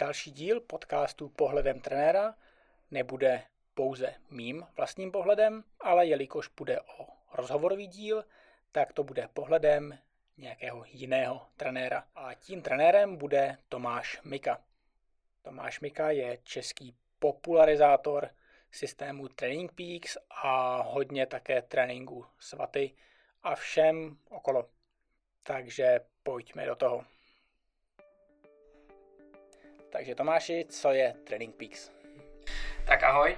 Další díl podcastu Pohledem trenéra nebude pouze mým vlastním pohledem, ale jelikož bude o rozhovorový díl, tak to bude pohledem nějakého jiného trenéra. A tím trenérem bude Tomáš Mika. Tomáš Mika je český popularizátor systému Training Peaks a hodně také tréninku svaty a všem okolo. Takže pojďme do toho. Takže Tomáši, co je Training Peaks? Tak ahoj.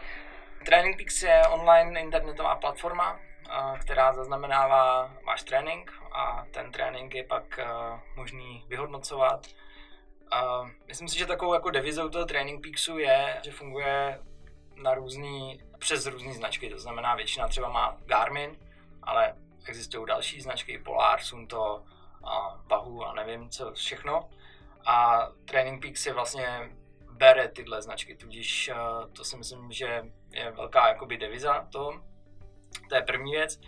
Training Peaks je online internetová platforma, která zaznamenává váš trénink a ten trénink je pak možný vyhodnocovat. Myslím si, že takovou jako devizou toho Training Peaksu je, že funguje na různý, přes různé značky, to znamená většina třeba má Garmin, ale existují další značky, Polar, Sunto, Wahoo a nevím co všechno. A Training Peaks je vlastně bere tyhle značky, tudíž uh, to si myslím, že je velká jakoby deviza to. To je první věc.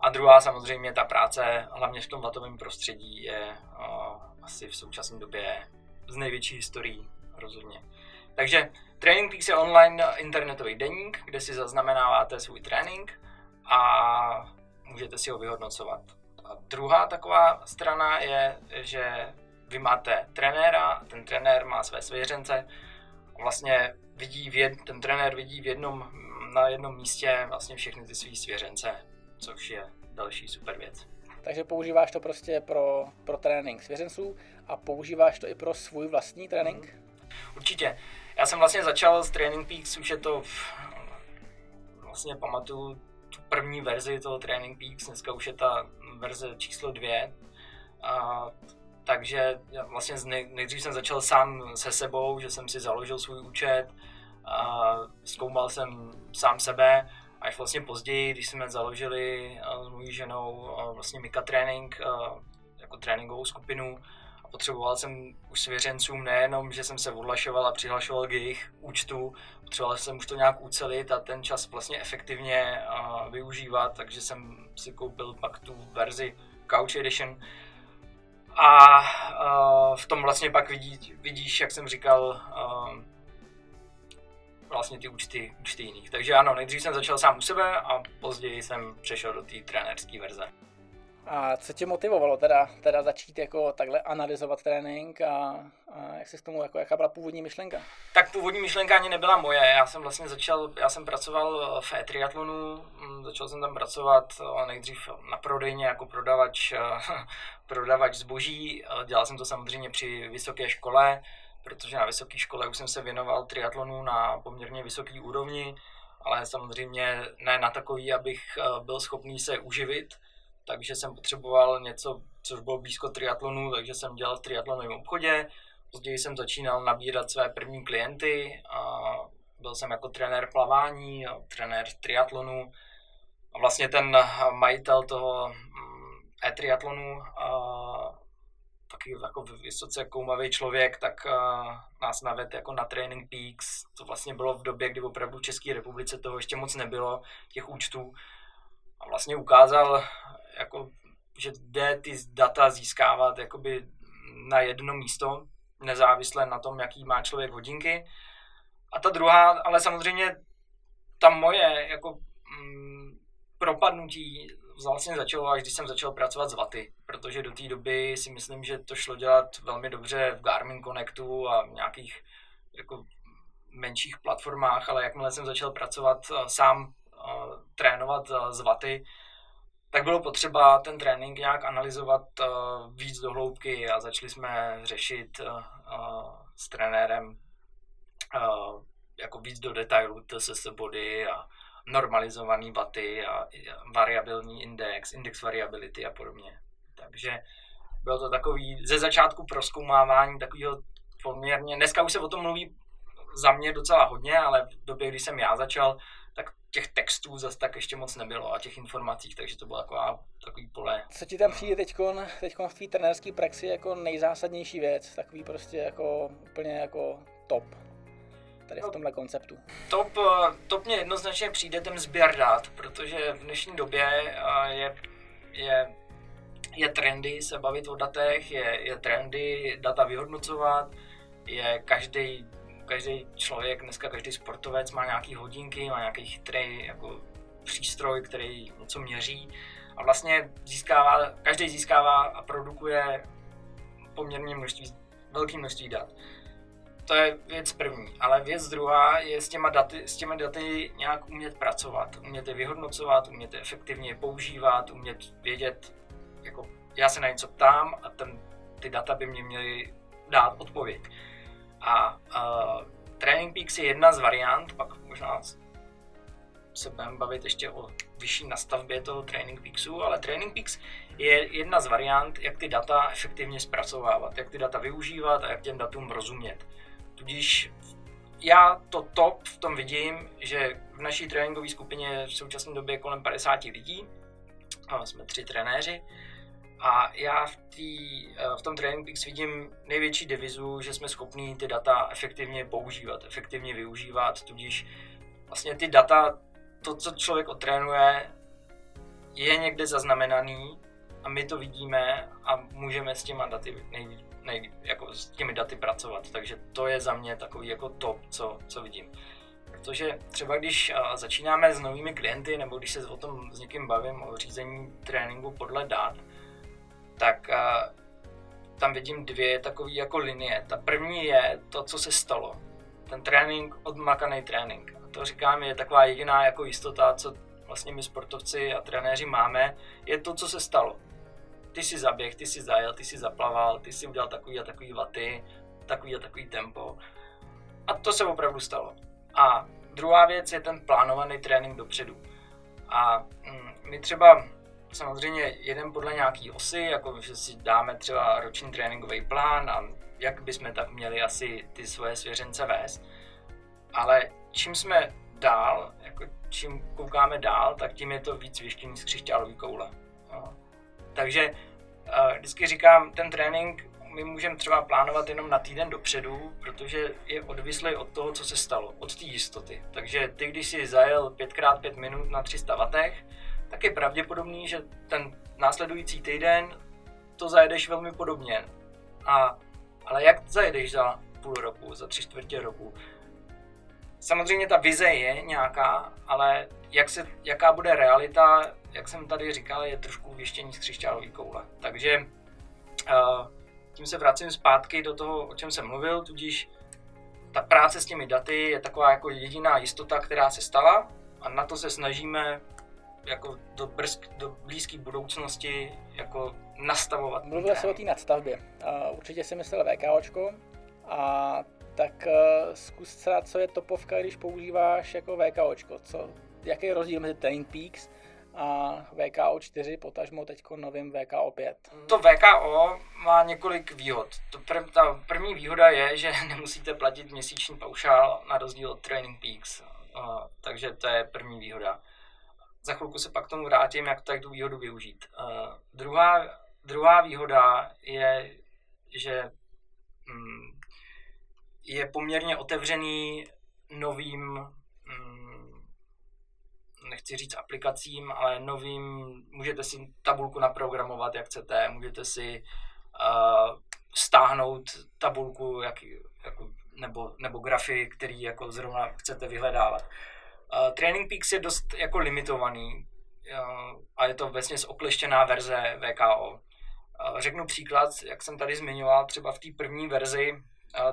A druhá samozřejmě ta práce, hlavně v tom datovém prostředí, je uh, asi v současné době z největší historií rozhodně. Takže Training Peaks je online internetový deník, kde si zaznamenáváte svůj trénink a můžete si ho vyhodnocovat. A druhá taková strana je, že vy máte trenéra, ten trenér má své svěřence, vlastně vidí v jed, ten trenér vidí v jednom, na jednom místě vlastně všechny ty své svěřence, což je další super věc. Takže používáš to prostě pro, pro trénink svěřenců a používáš to i pro svůj vlastní trénink? Určitě. Já jsem vlastně začal s Training Peaks, už je to, vlastně pamatuju tu první verzi toho Training Peaks, dneska už je ta verze číslo dvě. A takže vlastně nejdřív jsem začal sám se sebou, že jsem si založil svůj účet, a zkoumal jsem sám sebe, až vlastně později, když jsme založili s mojí ženou vlastně Mika Training, jako tréninkovou skupinu, a potřeboval jsem už svěřencům nejenom, že jsem se odlašoval a přihlašoval k jejich účtu, potřeboval jsem už to nějak ucelit a ten čas vlastně efektivně využívat, takže jsem si koupil pak tu verzi Couch Edition, a v tom vlastně pak vidí, vidíš, jak jsem říkal, vlastně ty účty, účty jiných. Takže ano, nejdřív jsem začal sám u sebe a později jsem přešel do té trenérské verze. A co tě motivovalo teda, teda začít jako takhle analyzovat trénink a, a jak se k tomu, jako, jaká byla původní myšlenka? Tak původní myšlenka ani nebyla moje, já jsem vlastně začal, já jsem pracoval v e-triatlonu, mm, začal jsem tam pracovat nejdřív na prodejně jako prodavač, prodavač zboží, dělal jsem to samozřejmě při vysoké škole, protože na vysoké škole už jsem se věnoval triatlonu na poměrně vysoké úrovni, ale samozřejmě ne na takový, abych byl schopný se uživit, takže jsem potřeboval něco, což bylo blízko triatlonu, takže jsem dělal v triatlonovém obchodě. Později jsem začínal nabírat své první klienty a byl jsem jako trenér plavání, trenér triatlonu a vlastně ten majitel toho mm, e-triatlonu taky jako vysoce koumavý člověk, tak nás naved jako na Training Peaks. To vlastně bylo v době, kdy opravdu v České republice toho ještě moc nebylo, těch účtů. A vlastně ukázal, jako, že jde ty data získávat jakoby na jedno místo, nezávisle na tom, jaký má člověk hodinky. A ta druhá, ale samozřejmě ta moje jako mm, propadnutí vlastně začalo, až když jsem začal pracovat s vaty, protože do té doby si myslím, že to šlo dělat velmi dobře v Garmin Connectu a v nějakých jako menších platformách, ale jakmile jsem začal pracovat uh, sám, uh, trénovat z vaty, tak bylo potřeba ten trénink nějak analyzovat uh, víc do hloubky a začali jsme řešit uh, s trenérem uh, jako víc do detailu TSS body a normalizovaný vaty a variabilní index, index variability a podobně. Takže bylo to takový ze začátku proskoumávání takového poměrně, dneska už se o tom mluví za mě docela hodně, ale v době, kdy jsem já začal, tak těch textů zase tak ještě moc nebylo a těch informací, takže to bylo taková, takový pole. Co ti tam přijde teďkon, teďkon v té trenérské praxi jako nejzásadnější věc, takový prostě jako úplně jako top tady v tomhle konceptu? Top, eh, top mě jednoznačně přijde ten sběr dát, protože v dnešní době eh, je, je, je trendy se bavit o datech, je, je trendy data vyhodnocovat, je každý každý člověk, dneska každý sportovec má nějaký hodinky, má nějaký chytrý jako přístroj, který něco měří a vlastně získává, každý získává a produkuje poměrně množství, velké množství dat. To je věc první, ale věc druhá je s těma daty, s těma daty nějak umět pracovat, umět je vyhodnocovat, umět je efektivně používat, umět vědět, jako já se na něco ptám a ten, ty data by mě měly dát odpověď. A uh, Training Peaks je jedna z variant, pak možná se budeme bavit ještě o vyšší nastavbě toho Training Peaksu, ale Training Peaks je jedna z variant, jak ty data efektivně zpracovávat, jak ty data využívat a jak těm datům rozumět. Tudíž já to top v tom vidím, že v naší tréninkové skupině v současné době kolem 50 lidí, a jsme tři trenéři, a já v, tý, v tom Training Peaks vidím největší devizu, že jsme schopni ty data efektivně používat, efektivně využívat, tudíž vlastně ty data, to, co člověk otrénuje, je někde zaznamenaný a my to vidíme a můžeme s těma daty nejlíp, nejlíp, jako s těmi daty pracovat. Takže to je za mě takový jako top, co, co vidím. Protože třeba když začínáme s novými klienty, nebo když se o tom s někým bavím o řízení tréninku podle dat, tak tam vidím dvě takové jako linie. Ta první je to, co se stalo. Ten trénink, odmakaný trénink. A to říkám, je taková jediná jako jistota, co vlastně my sportovci a trenéři máme, je to, co se stalo. Ty si zaběh, ty si zajel, ty si zaplaval, ty si udělal takový a takový vaty, takový a takový tempo. A to se opravdu stalo. A druhá věc je ten plánovaný trénink dopředu. A mm, my třeba samozřejmě jeden podle nějaký osy, jako že si dáme třeba roční tréninkový plán a jak bychom tak měli asi ty svoje svěřence vést. Ale čím jsme dál, jako čím koukáme dál, tak tím je to víc věštění z křišťálový koule. No. Takže uh, vždycky říkám, ten trénink my můžeme třeba plánovat jenom na týden dopředu, protože je odvislý od toho, co se stalo, od té jistoty. Takže ty, když si zajel 5x5 minut na 300 vatech, tak je pravděpodobný, že ten následující týden to zajedeš velmi podobně. A, ale jak zajedeš za půl roku, za tři čtvrtě roku? Samozřejmě ta vize je nějaká, ale jak se, jaká bude realita, jak jsem tady říkal, je trošku věštění z křišťálové koule. Takže uh, tím se vracím zpátky do toho, o čem jsem mluvil, tudíž ta práce s těmi daty je taková jako jediná jistota, která se stala a na to se snažíme jako do, brzk, do blízké budoucnosti jako nastavovat. Mluvil se o té nadstavbě. Uh, určitě si myslel VKOčko a tak uh, zkus třeba, co je topovka, když používáš jako VKOčko. Co, jaký je rozdíl mezi Training Peaks a VKO 4, potažmo teď novým VKO 5. To VKO má několik výhod. To pr- ta první výhoda je, že nemusíte platit měsíční paušál na rozdíl od Training Peaks. Uh, takže to je první výhoda za chvilku se pak k tomu vrátím, jak tak tu výhodu využít. Uh, druhá, druhá výhoda je, že um, je poměrně otevřený novým, um, nechci říct aplikacím, ale novým, můžete si tabulku naprogramovat, jak chcete, můžete si uh, stáhnout tabulku, jak, jako, nebo, nebo grafy, který jako zrovna chcete vyhledávat. Uh, Training Peaks je dost jako limitovaný uh, a je to vlastně okleštěná verze VKO. Uh, řeknu příklad, jak jsem tady zmiňoval, třeba v té první verzi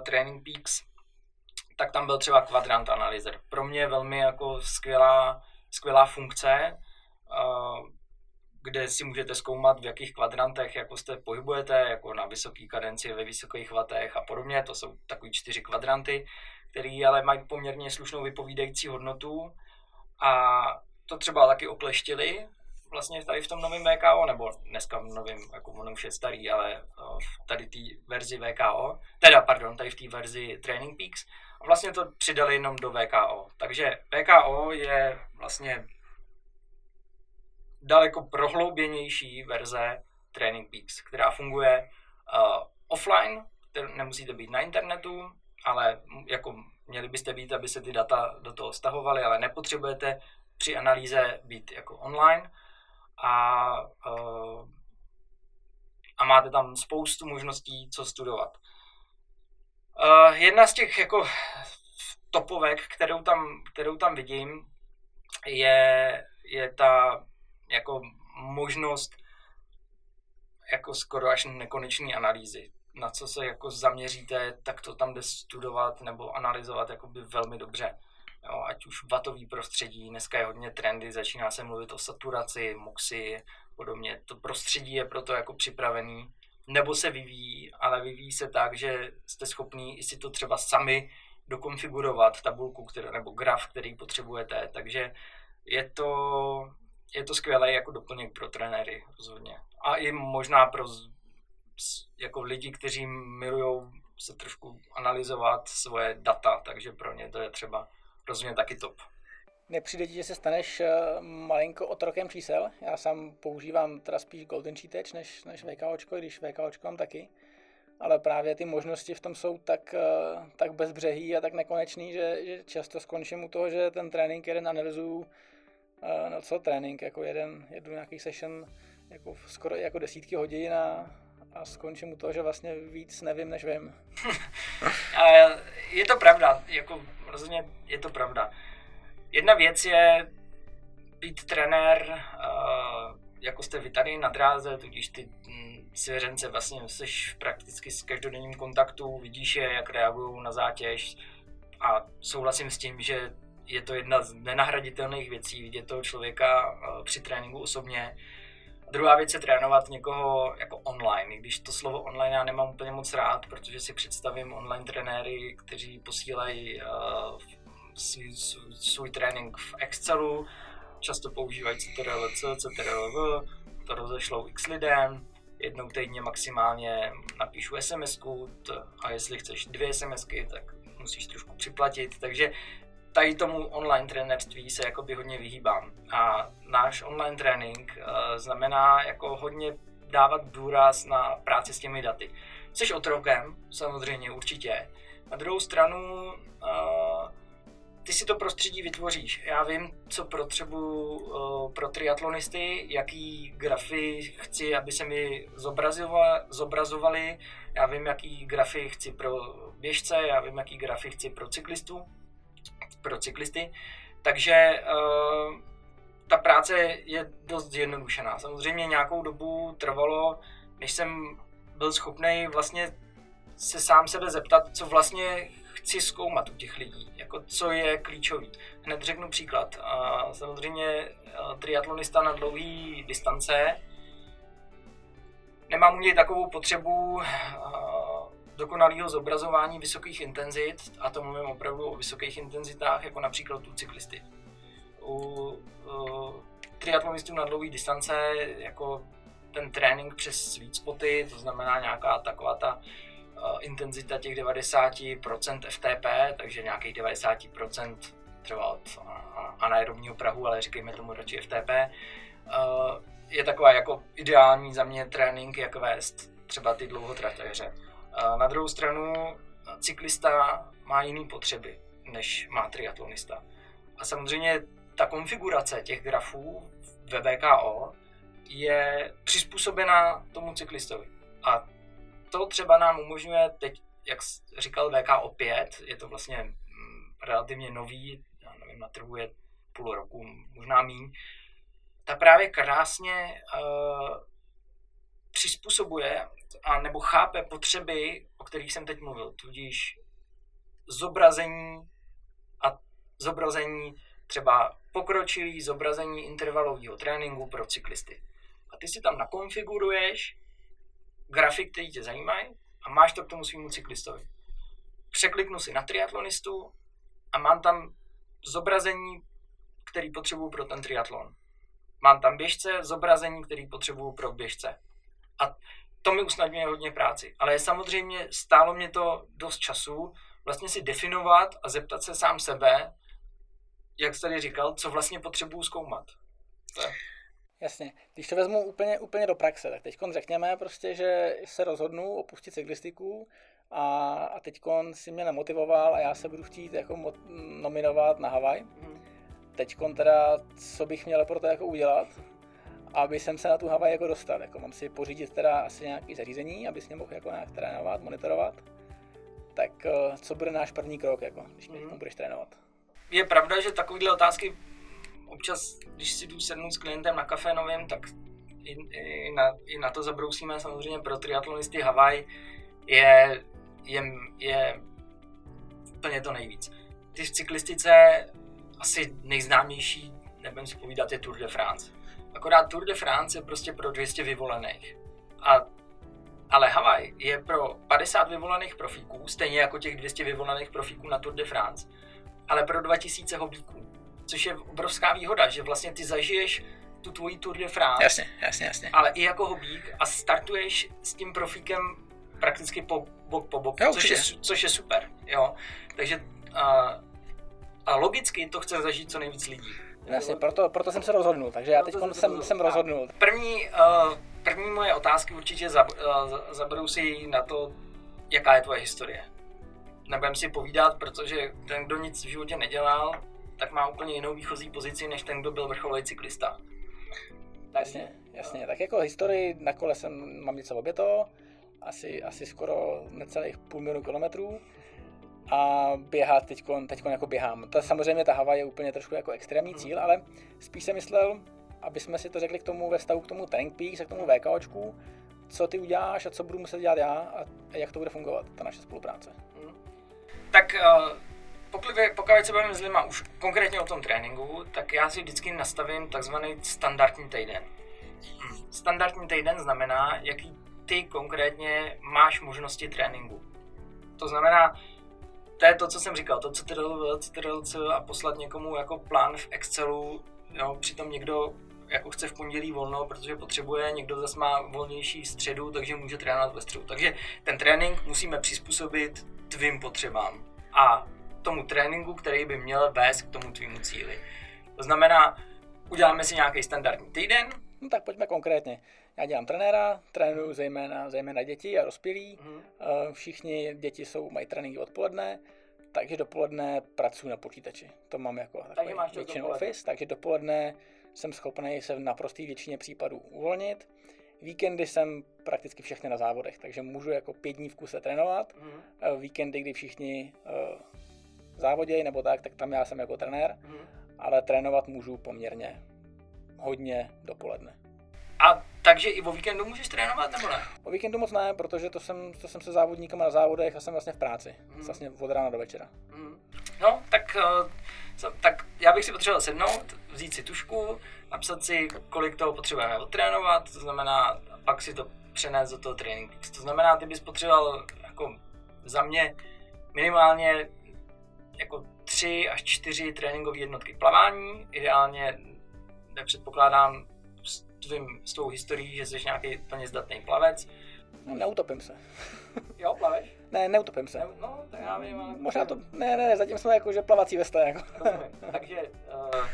Training Peaks, tak tam byl třeba Quadrant Analyzer. Pro mě velmi jako skvělá, skvělá funkce, kde si můžete zkoumat, v jakých kvadrantech jako jste pohybujete, jako na vysoké kadenci, ve vysokých vatech a podobně. To jsou takový čtyři kvadranty který ale mají poměrně slušnou vypovídající hodnotu a to třeba taky okleštili vlastně tady v tom novém VKO, nebo dneska v novém, jako on už je starý, ale v tady té verzi VKO, teda pardon, tady v té verzi Training Peaks a vlastně to přidali jenom do VKO. Takže VKO je vlastně daleko prohlouběnější verze Training Peaks, která funguje uh, offline, nemusíte být na internetu, ale jako měli byste být, aby se ty data do toho stahovaly, ale nepotřebujete při analýze být jako online a, uh, a máte tam spoustu možností, co studovat. Uh, jedna z těch jako topovek, kterou tam, kterou tam vidím, je, je ta jako možnost jako skoro až nekonečné analýzy. Na co se jako zaměříte, tak to tam jde studovat nebo analyzovat jakoby velmi dobře. Jo, ať už vatový prostředí, dneska je hodně trendy, začíná se mluvit o saturaci, moxy, podobně. To prostředí je proto jako připravený, nebo se vyvíjí, ale vyvíjí se tak, že jste schopní i si to třeba sami dokonfigurovat, tabulku kterou, nebo graf, který potřebujete, takže je to, je to skvělé jako doplněk pro trenéry rozhodně. A i možná pro jako lidi, kteří milují se trošku analyzovat svoje data, takže pro ně to je třeba rozhodně taky top. Nepřijde ti, že se staneš eh, malinko otrokem čísel? Já sám používám teda spíš Golden Cheatage než, než VKOčko, když VKOčko mám taky. Ale právě ty možnosti v tom jsou tak, eh, tak bezbřehý a tak nekonečný, že, že často skončím u toho, že ten trénink jeden analyzuju, eh, no co trénink, jako jeden, jedu nějaký session jako skoro jako desítky hodin a, a skončím u toho, že vlastně víc nevím, než vím. je to pravda, jako rozhodně je to pravda. Jedna věc je být trenér, jako jste vy tady na dráze, tudíž ty mm, svěřence vlastně jsi prakticky s každodenním kontaktu, vidíš je, jak reagují na zátěž a souhlasím s tím, že je to jedna z nenahraditelných věcí vidět toho člověka při tréninku osobně. Druhá věc je trénovat někoho jako online, když to slovo online já nemám úplně moc rád, protože si představím online trenéry, kteří posílají svůj, svůj trénink v Excelu, často používají CTRL-C, CTRL-V, to rozešlou x lidem, jednou týdně maximálně napíšu sms a jestli chceš dvě SMSky, tak musíš trošku připlatit, takže tady tomu online trenérství se jakoby hodně vyhýbám. A náš online trénink uh, znamená jako hodně dávat důraz na práci s těmi daty. Jsi otrokem, samozřejmě, určitě. Na druhou stranu uh, ty si to prostředí vytvoříš. Já vím, co potřebuji uh, pro triatlonisty, jaký grafy chci, aby se mi zobrazovali. Já vím, jaký grafy chci pro běžce, já vím, jaký grafy chci pro cyklistu, pro cyklisty. Takže uh, ta práce je dost zjednodušená. Samozřejmě nějakou dobu trvalo, než jsem byl schopný vlastně se sám sebe zeptat, co vlastně chci zkoumat u těch lidí, jako co je klíčový. Hned řeknu příklad. A samozřejmě triatlonista na dlouhé distance nemám u něj takovou potřebu dokonalého zobrazování vysokých intenzit, a to mluvím opravdu o vysokých intenzitách, jako například u cyklisty. U, u triatlonistů na dlouhé distance, jako ten trénink přes sweet spoty, to znamená nějaká taková ta intenzita těch 90% FTP, takže nějakých 90% třeba od anaerobního prahu, ale říkejme tomu radši FTP, je taková jako ideální za mě trénink, jak vést třeba ty dlouhotratéře. Na druhou stranu cyklista má jiné potřeby, než má triatlonista. A samozřejmě ta konfigurace těch grafů ve VKO je přizpůsobena tomu cyklistovi. A to třeba nám umožňuje teď, jak říkal VKO 5, je to vlastně mm, relativně nový, já nevím, na trhu je půl roku, možná míň, ta právě krásně uh, přizpůsobuje a nebo chápe potřeby, o kterých jsem teď mluvil, tudíž zobrazení a zobrazení třeba pokročilý zobrazení intervalového tréninku pro cyklisty. A ty si tam nakonfiguruješ grafik, který tě zajímají a máš to k tomu svýmu cyklistovi. Překliknu si na triatlonistu a mám tam zobrazení, který potřebuju pro ten triatlon. Mám tam běžce, zobrazení, který potřebuju pro běžce. A to mi usnadňuje hodně práci. Ale samozřejmě stálo mě to dost času vlastně si definovat a zeptat se sám sebe, jak jsi tady říkal, co vlastně potřebuju zkoumat. Je. Jasně. Když to vezmu úplně, úplně do praxe, tak teď řekněme prostě, že se rozhodnu opustit cyklistiku a, a teď si mě nemotivoval a já se budu chtít jako mot, nominovat na Havaj. Mm. Teď teda, co bych měl pro to jako udělat, aby jsem se na tu Havaj jako dostal. Jako mám si pořídit teda asi nějaké zařízení, aby mě mohl jako nějak trénovat, monitorovat. tak uh, co bude náš první krok, jako, když mm. budeš trénovat? Je pravda, že takovéhle otázky občas, když si jdu sednout s klientem na kafe novým, tak i, i, na, i na to zabrousíme samozřejmě pro triatlonisty Havaj je, je, je úplně to nejvíc. Ty v cyklistice asi nejznámější, nebudem si povídat, je Tour de France. Akorát Tour de France je prostě pro 200 vyvolených. A, ale Havaj je pro 50 vyvolených profíků, stejně jako těch 200 vyvolených profíků na Tour de France, ale pro 2000 hobíků. Což je obrovská výhoda, že vlastně ty zažiješ tu tvoji Tour de France. Jasně, jasně, jasně. Ale i jako hobík a startuješ s tím profíkem prakticky po bok po boku, jo, což, je, což je super. Jo? Takže a, a logicky to chce zažít co nejvíc lidí. Jasně, proto, proto jsem se rozhodnul, takže já teď jsem, jsem rozhodnul. První, uh, první moje otázky určitě zab, uh, zaberou si na to, jaká je tvoje historie. Nebudem si povídat, protože ten, kdo nic v životě nedělal, tak má úplně jinou výchozí pozici, než ten, kdo byl vrcholový cyklista. Jasně, jasně. Tak jako historii na kole jsem, mám něco oběto, asi, asi skoro necelých půl milionu kilometrů a běhat teď teď jako běhám. To samozřejmě ta Havaj je úplně trošku jako extrémní cíl, ale spíš jsem myslel, aby jsme si to řekli k tomu ve stavu k tomu Tank Peaks a k tomu VKOčku, co ty uděláš a co budu muset dělat já a jak to bude fungovat, ta naše spolupráce. Hmm. Tak uh, pokud, pokud se bavím s lidma už konkrétně o tom tréninku, tak já si vždycky nastavím takzvaný standardní týden. Hmm. Standardní týden znamená, jaký ty konkrétně máš možnosti tréninku. To znamená, to je to, co jsem říkal, to CTRL, CTRL a poslat někomu jako plán v Excelu, jo, přitom někdo jako chce v pondělí volno, protože potřebuje, někdo zase má volnější středu, takže může trénovat ve středu. Takže ten trénink musíme přizpůsobit tvým potřebám a tomu tréninku, který by měl vést k tomu tvýmu cíli. To znamená, uděláme si nějaký standardní týden. No tak pojďme konkrétně. Já dělám trenéra, trénuju zejména, zejména děti a dospělí. Mm. Všichni děti jsou, mají tréninky odpoledne, takže dopoledne pracuji na počítači. To mám jako takže máš většinou office, takže dopoledne jsem schopný se v naprosté většině případů uvolnit. Víkendy jsem prakticky všechny na závodech, takže můžu jako pět dní v kuse trénovat. Mm. Víkendy, kdy všichni uh, závodějí nebo tak, tak tam já jsem jako trenér, mm. ale trénovat můžu poměrně hodně dopoledne. A takže i o víkendu můžeš trénovat, nebo ne? O víkendu moc ne, protože to jsem, to jsem se závodníkem na závodech a jsem vlastně v práci. Mm. Vlastně od rána do večera. Mm. No, tak, uh, tak já bych si potřeboval sednout, vzít si tušku, napsat si, kolik toho potřebujeme odtrénovat, to znamená, pak si to přenést do toho tréninku. To znamená, ty bys potřeboval jako za mě minimálně jako tři až čtyři tréninkové jednotky plavání, ideálně nepředpokládám tvým, s tou historií, že jsi nějaký plně zdatný plavec. No, neutopím se. jo, plaveš? Ne, neutopím se. Ne, no, to já vím, ale... Možná to, ne, ne, zatím jsme jako, že plavací vesta, jako. takže, uh,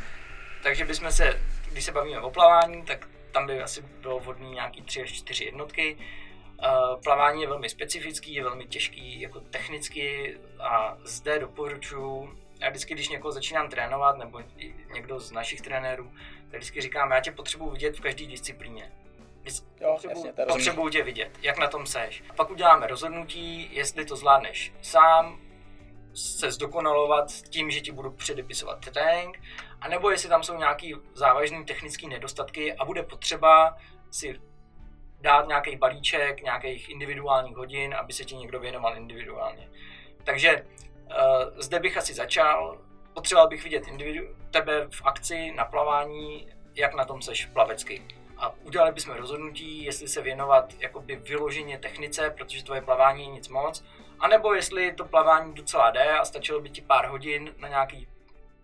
takže bychom se, když se bavíme o plavání, tak tam by asi bylo vhodné nějaký tři až čtyři jednotky. Uh, plavání je velmi specifický, je velmi těžký, jako technicky a zde doporučuji, já vždycky, když někoho začínám trénovat, nebo někdo z našich trenérů, tak vždycky říkám, já tě potřebuji vidět v každé disciplíně. Jo, potřebuji, jasně, potřebuji tě vidět, jak na tom seš. A pak uděláme rozhodnutí, jestli to zvládneš sám, se zdokonalovat tím, že ti budu předepisovat trénink, anebo jestli tam jsou nějaký závažné technické nedostatky a bude potřeba si dát nějaký balíček, nějakých individuálních hodin, aby se ti někdo věnoval individuálně. Takže zde bych asi začal. Potřeboval bych vidět individu- tebe v akci, na plavání, jak na tom seš plavecky. A udělali bychom rozhodnutí, jestli se věnovat jakoby vyloženě technice, protože tvoje plavání je nic moc, anebo jestli to plavání docela jde a stačilo by ti pár hodin na nějaký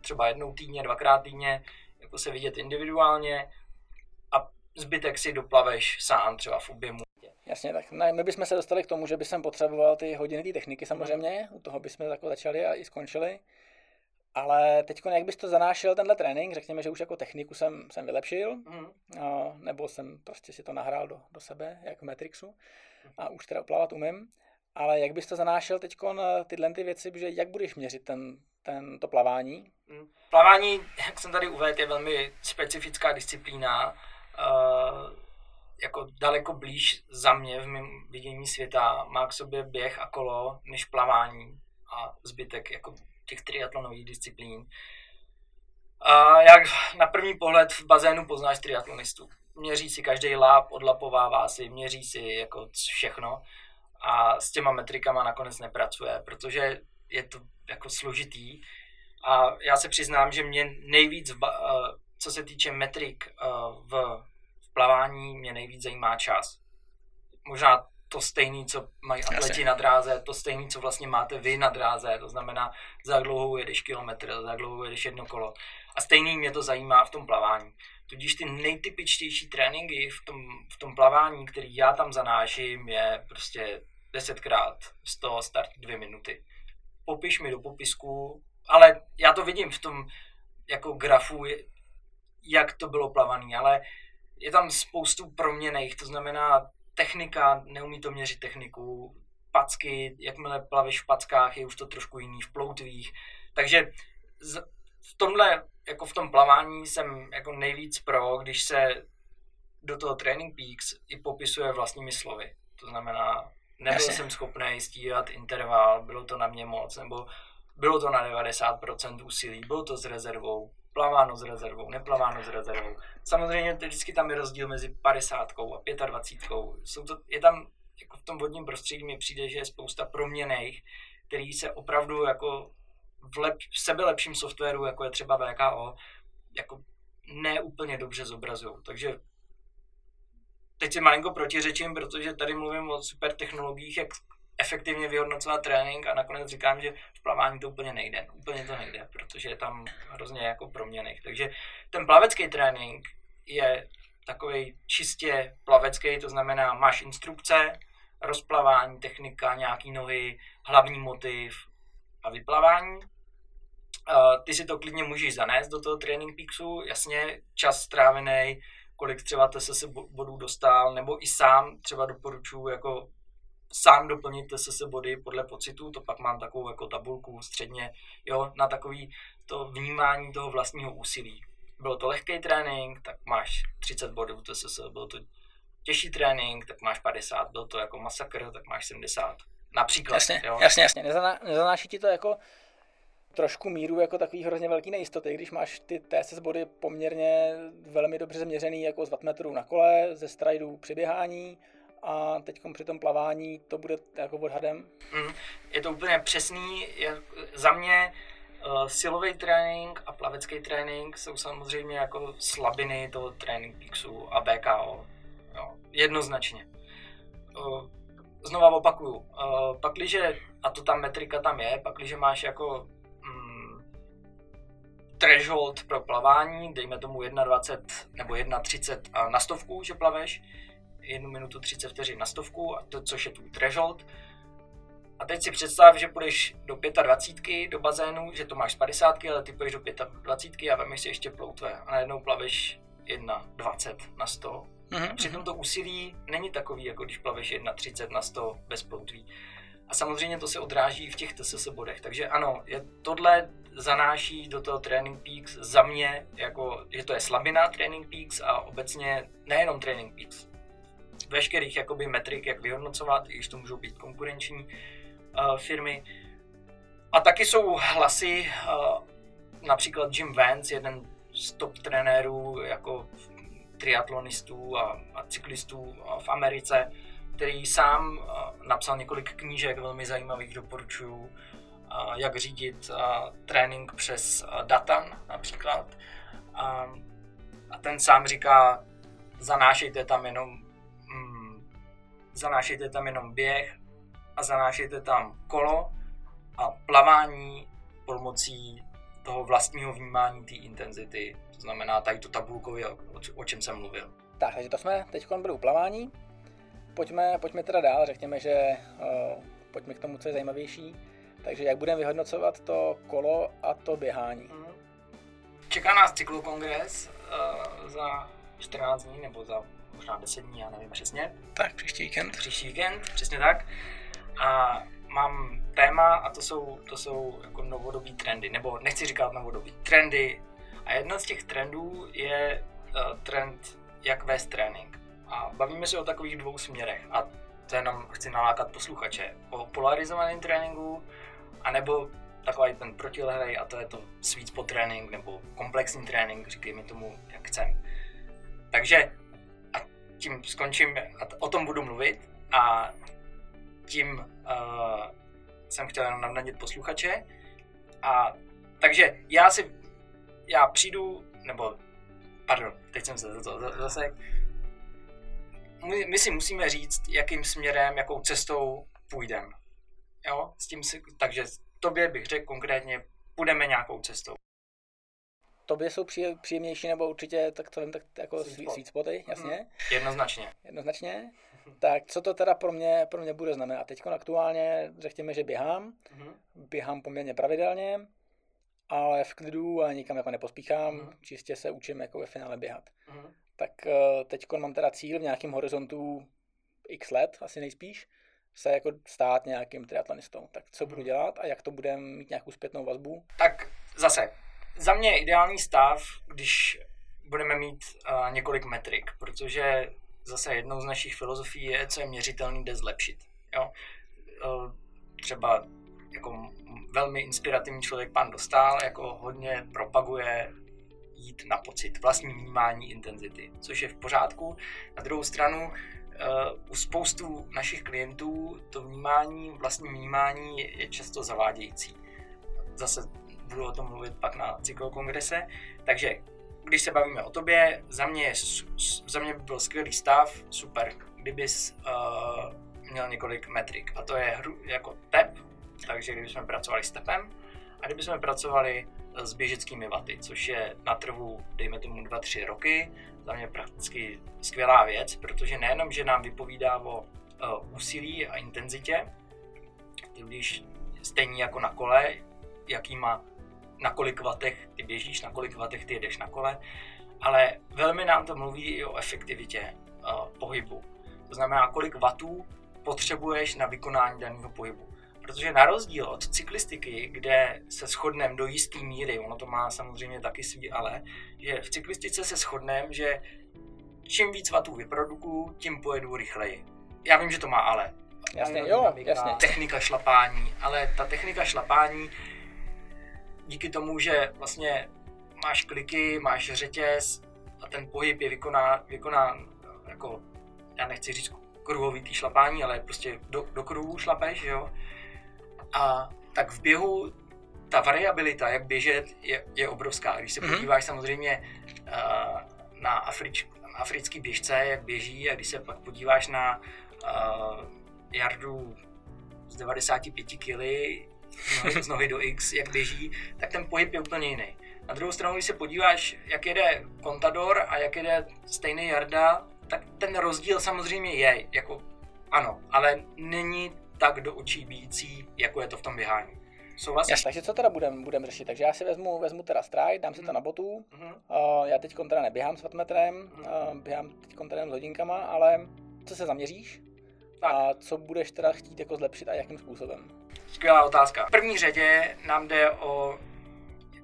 třeba jednou týdně, dvakrát týdně, jako se vidět individuálně a zbytek si doplaveš sám třeba v objemu. Jasně, tak ne, my bychom se dostali k tomu, že bychom potřeboval ty hodiny té techniky samozřejmě, u toho bychom jako začali a i skončili. Ale teď, jak bys to zanášel, tenhle trénink, řekněme, že už jako techniku jsem, jsem vylepšil, mm. a, nebo jsem prostě si to nahrál do, do sebe, jak v Matrixu, a už teda plavat umím. Ale jak bys to zanášel teď tyhle ty věci, že jak budeš měřit ten, ten, to plavání? Mm. Plavání, jak jsem tady uvedl, je velmi specifická disciplína. Uh, jako daleko blíž za mě v mém vidění světa má k sobě běh a kolo než plavání a zbytek jako těch triatlonových disciplín. A jak na první pohled v bazénu poznáš triatlonistů. Měří si každý láp, odlapovává si, měří si jako všechno a s těma metrikama nakonec nepracuje, protože je to jako složitý. A já se přiznám, že mě nejvíc, v, co se týče metrik v plavání mě nejvíc zajímá čas. Možná to stejný, co mají atleti na dráze, to stejný, co vlastně máte vy na dráze, to znamená, za jak dlouho jedeš kilometr, za jak dlouho jedeš jedno kolo. A stejný mě to zajímá v tom plavání. Tudíž ty nejtypičtější tréninky v tom, v tom plavání, který já tam zanáším, je prostě 10krát 100 start 2 minuty. Popiš mi do popisku, ale já to vidím v tom jako grafu, jak to bylo plavaný, ale je tam spoustu proměných, to znamená technika, neumí to měřit techniku, packy, jakmile plaveš v packách, je už to trošku jiný v ploutvích. Takže z, v tomhle, jako v tom plavání jsem jako nejvíc pro, když se do toho Training Peaks i popisuje vlastními slovy. To znamená, nebyl Jasně. jsem schopný stíhat interval, bylo to na mě moc, nebo bylo to na 90% úsilí, bylo to s rezervou, plaváno s rezervou, neplaváno s rezervou. Samozřejmě vždycky tam je rozdíl mezi 50 a 25. Jsou to, je tam, jako v tom vodním prostředí mi přijde, že je spousta proměných, který se opravdu jako v, lep, v sebelepším softwaru, jako je třeba VKO, jako neúplně dobře zobrazují. Takže teď si malinko protiřečím, protože tady mluvím o super technologiích, jak efektivně vyhodnocovat trénink a nakonec říkám, že v plavání to úplně nejde. Úplně to nejde, protože je tam hrozně jako proměných. Takže ten plavecký trénink je takový čistě plavecký, to znamená, máš instrukce, rozplavání, technika, nějaký nohy, hlavní motiv a vyplavání. Ty si to klidně můžeš zanést do toho Training Peaksu, jasně, čas strávený, kolik třeba se bodů dostal, nebo i sám třeba doporučuji jako sám doplnit TSS body podle pocitu, to pak mám takovou jako tabulku středně, jo, na takový to vnímání toho vlastního úsilí. Bylo to lehký trénink, tak máš 30 bodů TSS, byl to těžší trénink, tak máš 50, byl to jako masakr, tak máš 70. Například. Jasně, jo? jasně, jasně. Nezaná, nezanáší ti to jako trošku míru jako takový hrozně velký nejistoty, když máš ty TSS body poměrně velmi dobře změřený jako z wattmetrů na kole, ze strajdů při běhání, a teď při tom plavání to bude jako odhadem? Mm, je to úplně přesný. Je, za mě uh, silový trénink a plavecký trénink jsou samozřejmě jako slabiny toho trénink Pixu a BKO. Jo, jednoznačně. Uh, znova opakuju, uh, pakliže, a to tam metrika tam je, pakliže máš jako mm, threshold pro plavání, dejme tomu 1,20 nebo 1,30 na stovku, že plaveš, 1 minutu 30 vteřin na stovku, a to, což je tvůj threshold. A teď si představ, že půjdeš do 25 do bazénu, že to máš z 50, ale ty půjdeš do 25 a vemeš si ještě ploutve a najednou plaveš 1,20 na 100. Mm-hmm. Přitom to úsilí není takový, jako když plaveš 1,30 na 100 bez ploutví. A samozřejmě to se odráží v těch TSS bodech. Takže ano, je, tohle zanáší do toho Training Peaks za mě, jako, že to je slabina Training Peaks a obecně nejenom Training Peaks, veškerých jakoby metrik, jak vyhodnocovat, i když to můžou být konkurenční uh, firmy. A taky jsou hlasy, uh, například Jim Vance, jeden z top trenérů jako triatlonistů a, a cyklistů v Americe, který sám uh, napsal několik knížek velmi zajímavých, doporučuju, uh, jak řídit uh, trénink přes Datan například. A, a ten sám říká, zanášejte tam jenom zanášejte tam jenom běh a zanášejte tam kolo a plavání pomocí toho vlastního vnímání té intenzity, to znamená tady to tabulkově, o, čem jsem mluvil. Tak, takže to jsme teď byli u plavání. Pojďme, pojďme teda dál, řekněme, že uh, pojďme k tomu, co je zajímavější. Takže jak budeme vyhodnocovat to kolo a to běhání? Mhm. Čeká nás cyklokongres uh, za 14 dní nebo za možná 10 dní, já nevím přesně. Tak, příští víkend. Příští víkend, přesně tak. A mám téma a to jsou, to jsou jako novodobí trendy, nebo nechci říkat novodobí, trendy. A jedna z těch trendů je uh, trend, jak vést trénink. A bavíme se o takových dvou směrech. A to jenom chci nalákat posluchače. O polarizovaném tréninku, anebo takový ten protilehlej a to je to sweet spot trénink nebo komplexní trénink, říkejme tomu, jak chcem. Takže tím skončím, a o tom budu mluvit a tím uh, jsem chtěl jenom navnadit posluchače. A takže já si, já přijdu, nebo, pardon, teď jsem se to zase, my, my si musíme říct, jakým směrem, jakou cestou půjdeme. Jo, s tím si, takže tobě bych řekl konkrétně, půjdeme nějakou cestou. Tobě jsou příjemnější nebo určitě tak to tak jako sweet, sweet spoty, jasně? Mm, jednoznačně. Jednoznačně. Tak co to teda pro mě, pro mě bude znamenat? Teď aktuálně řekněme, že běhám. Mm-hmm. Běhám poměrně pravidelně, ale v klidu a nikam jako nepospíchám. Mm-hmm. Čistě se učím jako ve finále běhat. Mm-hmm. Tak eh, teď mám teda cíl v nějakém horizontu x let, asi nejspíš, se jako stát nějakým triatlonistou. Tak co budu mhm. dělat a jak to bude mít nějakou zpětnou vazbu? Tak zase, za mě je ideální stav, když budeme mít uh, několik metrik, protože zase jednou z našich filozofií je, co je měřitelný, jde zlepšit. Jo? Uh, třeba jako velmi inspirativní člověk pan Dostal jako hodně propaguje jít na pocit, vlastní vnímání intenzity, což je v pořádku. Na druhou stranu Uh, u spoustu našich klientů to vnímání, vlastní vnímání je, je často zavádějící. Zase budu o tom mluvit pak na cyklokongrese. Takže když se bavíme o tobě, za mě, je, za mě by byl skvělý stav, super, kdybys uh, měl několik metrik. A to je hru, jako tep, takže kdybychom pracovali s tepem, a kdybychom pracovali s běžeckými vaty, což je na trhu, dejme tomu 2-3 roky, za mě prakticky skvělá věc, protože nejenom, že nám vypovídá o uh, úsilí a intenzitě, když stejně jako na kole, jakýma, na kolik vatech ty běžíš, na kolik vatech ty jedeš na kole, ale velmi nám to mluví i o efektivitě uh, pohybu. To znamená, kolik vatů potřebuješ na vykonání daného pohybu. Protože na rozdíl od cyklistiky, kde se shodneme do jisté míry, ono to má samozřejmě taky svý ale, že v cyklistice se shodneme, že čím víc vatů vyprodukuju, tím pojedu rychleji. Já vím, že to má ale. Jasně, jo, jasně. Technika šlapání, ale ta technika šlapání díky tomu, že vlastně máš kliky, máš řetěz a ten pohyb je vykoná, vykoná jako, já nechci říct kruhový tý šlapání, ale prostě do, do kruhu šlapeš, jo, a tak v běhu ta variabilita, jak běžet, je, je obrovská. Když se mm-hmm. podíváš samozřejmě uh, na, Afrič, na africký běžce, jak běží, a když se pak podíváš na uh, jardu z 95 kg z nohy do X, jak běží, tak ten pohyb je úplně jiný. Na druhou stranu, když se podíváš, jak jede Contador a jak jede stejný Jarda, tak ten rozdíl samozřejmě je, jako ano, ale není tak do očí bíjící, jako je to v tom běhání. Souhlasíš? takže co teda budeme budem řešit? Takže já si vezmu, vezmu teda stride, dám si to mhm. na botu. Mm-hmm. Uh, já teď teda neběhám s vatmetrem, mm-hmm. uh, běhám teď teda s hodinkama, ale co se zaměříš? Tak. A co budeš teda chtít jako zlepšit a jakým způsobem? Skvělá otázka. V první řadě nám jde o,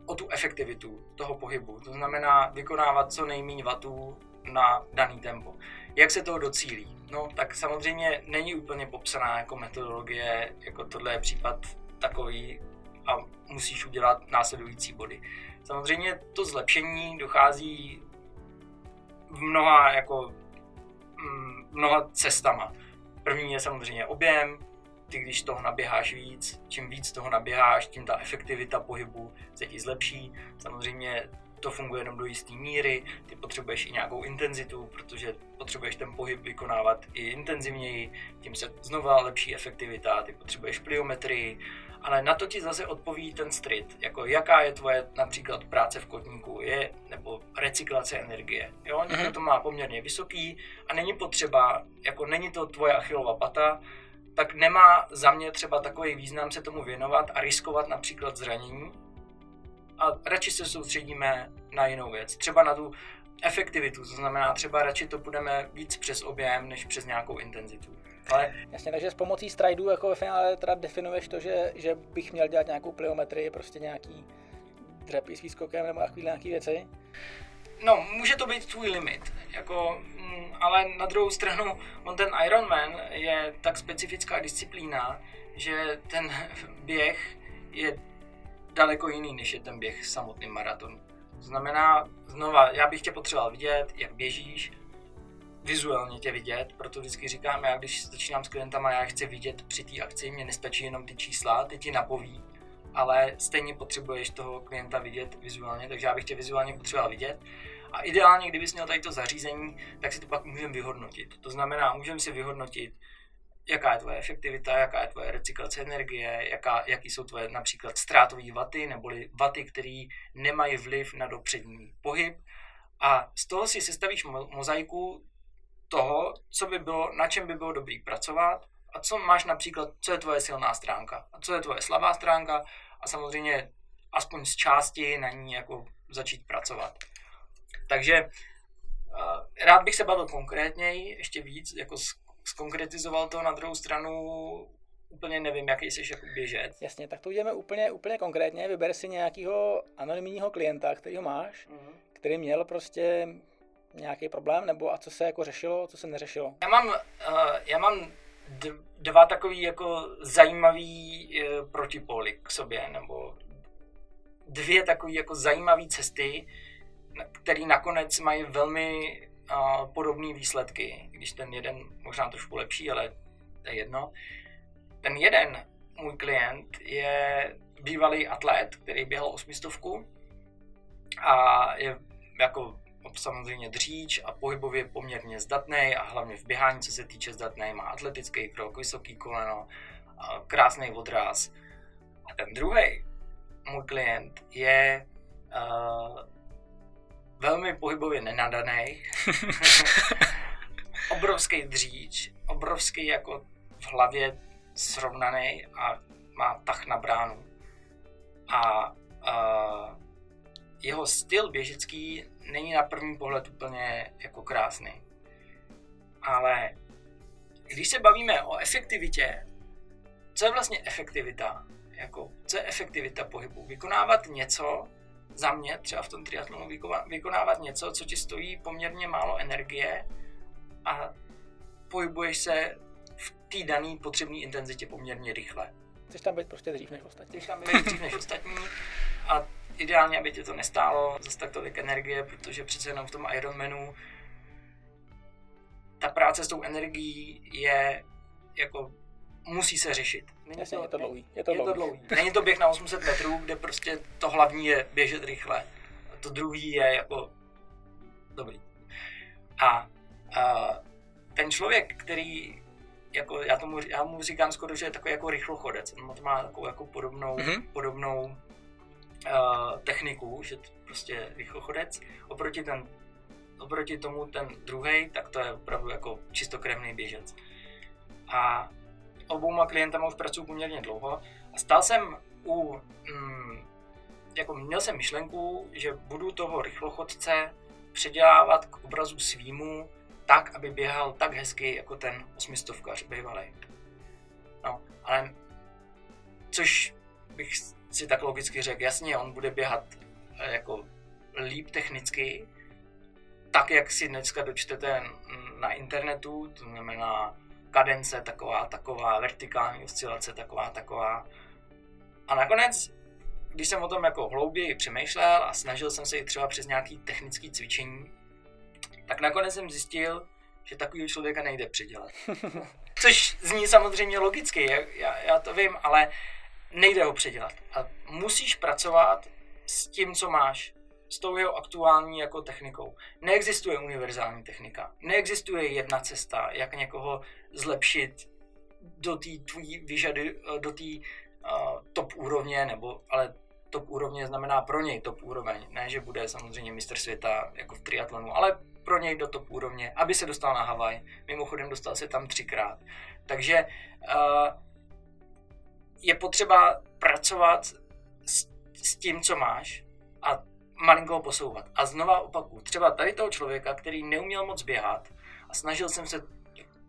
o tu efektivitu toho pohybu. To znamená vykonávat co nejméně vatů na daný tempo. Jak se toho docílí? No, tak samozřejmě není úplně popsaná jako metodologie, jako tohle je případ takový a musíš udělat následující body. Samozřejmě to zlepšení dochází v mnoha, jako, mm, mnoha cestama. První je samozřejmě objem, ty když toho naběháš víc, čím víc toho naběháš, tím ta efektivita pohybu se ti zlepší. Samozřejmě to funguje jenom do jisté míry, ty potřebuješ i nějakou intenzitu, protože potřebuješ ten pohyb vykonávat i intenzivněji, tím se znova lepší efektivita, ty potřebuješ pliometrii, ale na to ti zase odpoví ten street, jako jaká je tvoje například práce v kotníku, je, nebo recyklace energie. Jo, někdo mm-hmm. to má poměrně vysoký a není potřeba, jako není to tvoje achilová pata, tak nemá za mě třeba takový význam se tomu věnovat a riskovat například zranění, a radši se soustředíme na jinou věc. Třeba na tu efektivitu, to znamená třeba radši to budeme víc přes objem, než přes nějakou intenzitu. Ale... Jasně, takže s pomocí stridů jako ve finále teda definuješ to, že, že bych měl dělat nějakou pliometrii, prostě nějaký dřepy s výskokem nebo takový nějaký věci? no, může to být tvůj limit, jako, mm, ale na druhou stranu, on ten Ironman je tak specifická disciplína, že ten běh je daleko jiný, než je ten běh samotný maraton. To znamená, znova, já bych tě potřeboval vidět, jak běžíš, vizuálně tě vidět, proto vždycky říkám, já když začínám s klientama, já chci vidět při té akci, mě nestačí jenom ty čísla, ty ti napoví, ale stejně potřebuješ toho klienta vidět vizuálně, takže já bych tě vizuálně potřeboval vidět. A ideálně, kdybys měl tady to zařízení, tak si to pak můžeme vyhodnotit. To znamená, můžeme si vyhodnotit, jaká je tvoje efektivita, jaká je tvoje recyklace energie, jaká, jaký jsou tvoje například ztrátové vaty, neboli vaty, které nemají vliv na dopřední pohyb. A z toho si sestavíš mozaiku toho, co by bylo, na čem by bylo dobrý pracovat a co máš například, co je tvoje silná stránka a co je tvoje slabá stránka a samozřejmě aspoň z části na ní jako začít pracovat. Takže uh, rád bych se bavil konkrétněji, ještě víc, jako skonkretizoval to na druhou stranu úplně nevím, jaký jsi jako běžet. Jasně, tak to uděláme úplně, úplně konkrétně. Vyber si nějakého anonymního klienta, kterýho máš, mm-hmm. který měl prostě nějaký problém, nebo a co se jako řešilo, co se neřešilo? Já mám, uh, já mám dva takový jako zajímavý uh, protipóly k sobě, nebo dvě takové jako zajímavé cesty, které nakonec mají velmi uh, podobné výsledky, když ten jeden možná trošku lepší, ale to je jedno. Ten jeden můj klient je bývalý atlet, který běhal osmistovku a je jako samozřejmě dříč a pohybově poměrně zdatný a hlavně v běhání, co se týče zdatný, má atletický krok, vysoký koleno, krásný odraz. A ten druhý můj klient je uh, velmi pohybově nenadaný, obrovský dříč, obrovský jako v hlavě srovnaný a má tah na bránu. A uh, jeho styl běžecký není na první pohled úplně jako krásný. Ale když se bavíme o efektivitě, co je vlastně efektivita? Jako, co je efektivita pohybu? Vykonávat něco, za mě třeba v tom triatlonu vykonávat něco, co ti stojí poměrně málo energie a pohybuješ se v té dané potřebné intenzitě poměrně rychle. Chceš tam být prostě dřív než ostatní. Chceš tam být dřív než ostatní a ideálně, aby tě to nestálo zase tak tolik energie, protože přece jenom v tom Ironmanu ta práce s tou energií je jako musí se řešit. Není Jasně, to, je to dlouhý. Je to, je dlouhý. to dlouhý. Není to běh na 800 metrů, kde prostě to hlavní je běžet rychle. A to druhý je jako dobrý. A, a ten člověk, který jako já, tomu, já mu říkám skoro, že je takový jako rychlochodec. On to má takovou jako podobnou, mm-hmm. podobnou uh, techniku, že prostě rychlochodec. Oproti, ten, oproti tomu ten druhý, tak to je opravdu jako čistokrevný běžec. A obouma klientama už pracuji poměrně dlouho a stál jsem u, mm, jako měl jsem myšlenku, že budu toho rychlochodce předělávat k obrazu svýmu tak, aby běhal tak hezky jako ten osmistovkař bývalý. No, ale což bych si tak logicky řekl, jasně, on bude běhat eh, jako líp technicky, tak, jak si dneska dočtete na internetu, to znamená kadence taková, taková, vertikální oscilace taková, taková. A nakonec, když jsem o tom jako hlouběji přemýšlel a snažil jsem se i třeba přes nějaký technický cvičení, tak nakonec jsem zjistil, že takového člověka nejde předělat. Což zní samozřejmě logicky, já, já to vím, ale nejde ho předělat. A musíš pracovat s tím, co máš s tou jeho aktuální jako technikou. Neexistuje univerzální technika. Neexistuje jedna cesta, jak někoho zlepšit do té tvojí vyžady, do té uh, top úrovně, nebo ale top úrovně znamená pro něj top úroveň. Ne, že bude samozřejmě mistr světa jako v triatlonu, ale pro něj do top úrovně, aby se dostal na Havaj. Mimochodem dostal se tam třikrát. Takže uh, je potřeba pracovat s, s tím, co máš a malinko ho posouvat. A znova opaku, třeba tady toho člověka, který neuměl moc běhat a snažil jsem se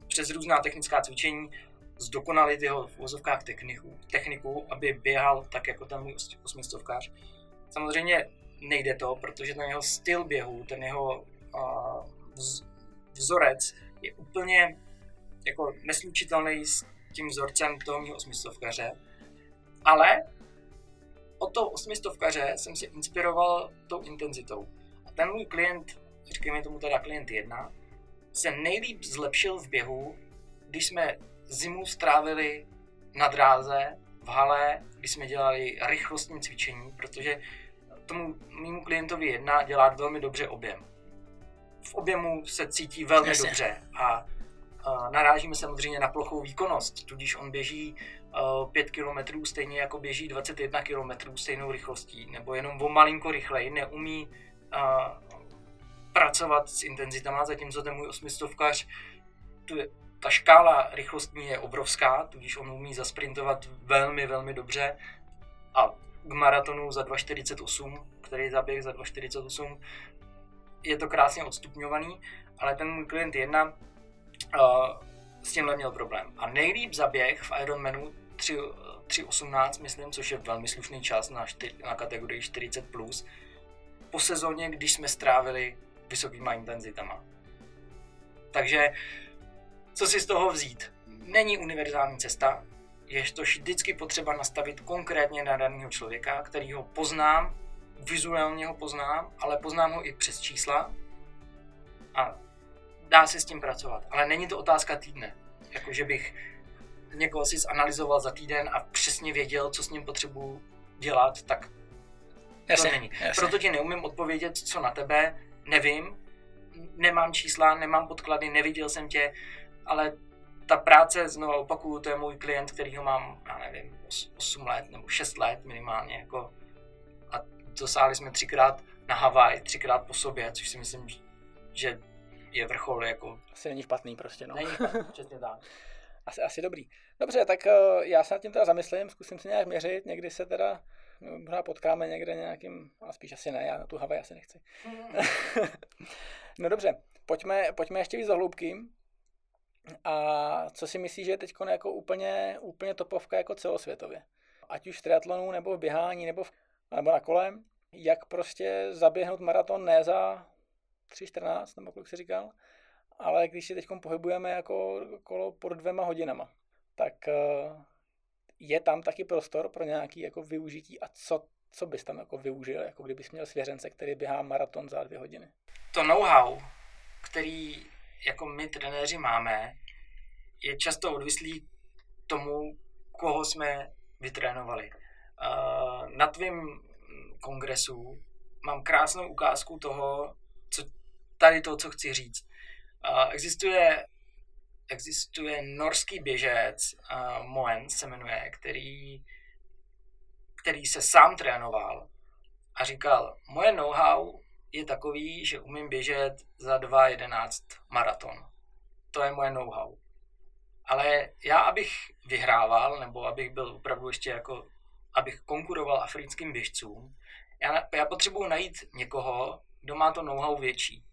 přes různá technická cvičení zdokonalit jeho v vozovkách techniku, techniku, aby běhal tak jako ten můj osmistovkář. Samozřejmě nejde to, protože ten jeho styl běhu, ten jeho uh, vzorec je úplně jako neslučitelný s tím vzorcem toho mého osmistovkaře, ale od toho osmistovkaře jsem se inspiroval tou intenzitou. A ten můj klient, říkejme tomu teda klient jedna, se nejlíp zlepšil v běhu, když jsme zimu strávili na dráze, v hale, kdy jsme dělali rychlostní cvičení, protože tomu mému klientovi jedna dělá velmi dobře objem. V objemu se cítí velmi Jasně. dobře a narážíme samozřejmě na plochou výkonnost, tudíž on běží uh, 5 km stejně jako běží 21 km stejnou rychlostí, nebo jenom o malinko rychleji, neumí uh, pracovat s intenzitama, zatímco ten můj osmistovkař ta škála rychlostní je obrovská, tudíž on umí zasprintovat velmi, velmi dobře. A k maratonu za 2.48, který zaběh za 2.48, je to krásně odstupňovaný, ale ten můj klient jedna uh, s tímhle měl problém. A nejlíp zaběh v Ironmanu 3.18, myslím, což je velmi slušný čas na, čtyř, na kategorii 40+, plus, po sezóně, když jsme strávili vysokýma intenzitama. Takže co si z toho vzít? Není univerzální cesta, je to vždycky potřeba nastavit konkrétně na daného člověka, který ho poznám, vizuálně ho poznám, ale poznám ho i přes čísla a dá se s tím pracovat. Ale není to otázka týdne. Jako, že bych někoho si zanalizoval za týden a přesně věděl, co s ním potřebuji dělat, tak to jasně, není. Jasně. Proto ti neumím odpovědět, co na tebe, nevím, nemám čísla, nemám podklady, neviděl jsem tě, ale ta práce, znovu opakuju, to je můj klient, který ho mám, já nevím, 8 let nebo 6 let minimálně, jako a dosáhli jsme třikrát na Havaj, třikrát po sobě, což si myslím, že je vrchol jako... Asi není špatný prostě, no. Není přesně tak. Asi, asi dobrý. Dobře, tak uh, já se nad tím teda zamyslím, zkusím se nějak měřit, někdy se teda no, možná potkáme někde nějakým, a spíš asi ne, já na tu Havaj asi nechci. Mm. no dobře, pojďme, pojďme ještě víc do hloubky. A co si myslíš, že je teď jako úplně, úplně topovka jako celosvětově? Ať už v triatlonu, nebo v běhání, nebo, v, nebo na kole, jak prostě zaběhnout maraton ne za 3.14, nebo kolik jsi říkal, ale když si teď pohybujeme jako kolo pod dvěma hodinama, tak eh, je tam taky prostor pro nějaký jako využití a co, co bys tam jako využil, jako kdybys měl svěřence, který běhá maraton za dvě hodiny? To know-how, který jako my trenéři máme, je často odvislý tomu, koho jsme vytrénovali. Na tvém kongresu mám krásnou ukázku toho, co tady to, co chci říct. Existuje, existuje norský běžec, Moen se jmenuje, který, který se sám trénoval a říkal, moje know-how je takový, že umím běžet za 2.11 maraton. To je moje know-how. Ale já, abych vyhrával, nebo abych byl opravdu ještě jako, abych konkuroval africkým běžcům, já, já potřebuji najít někoho, kdo má to know-how větší.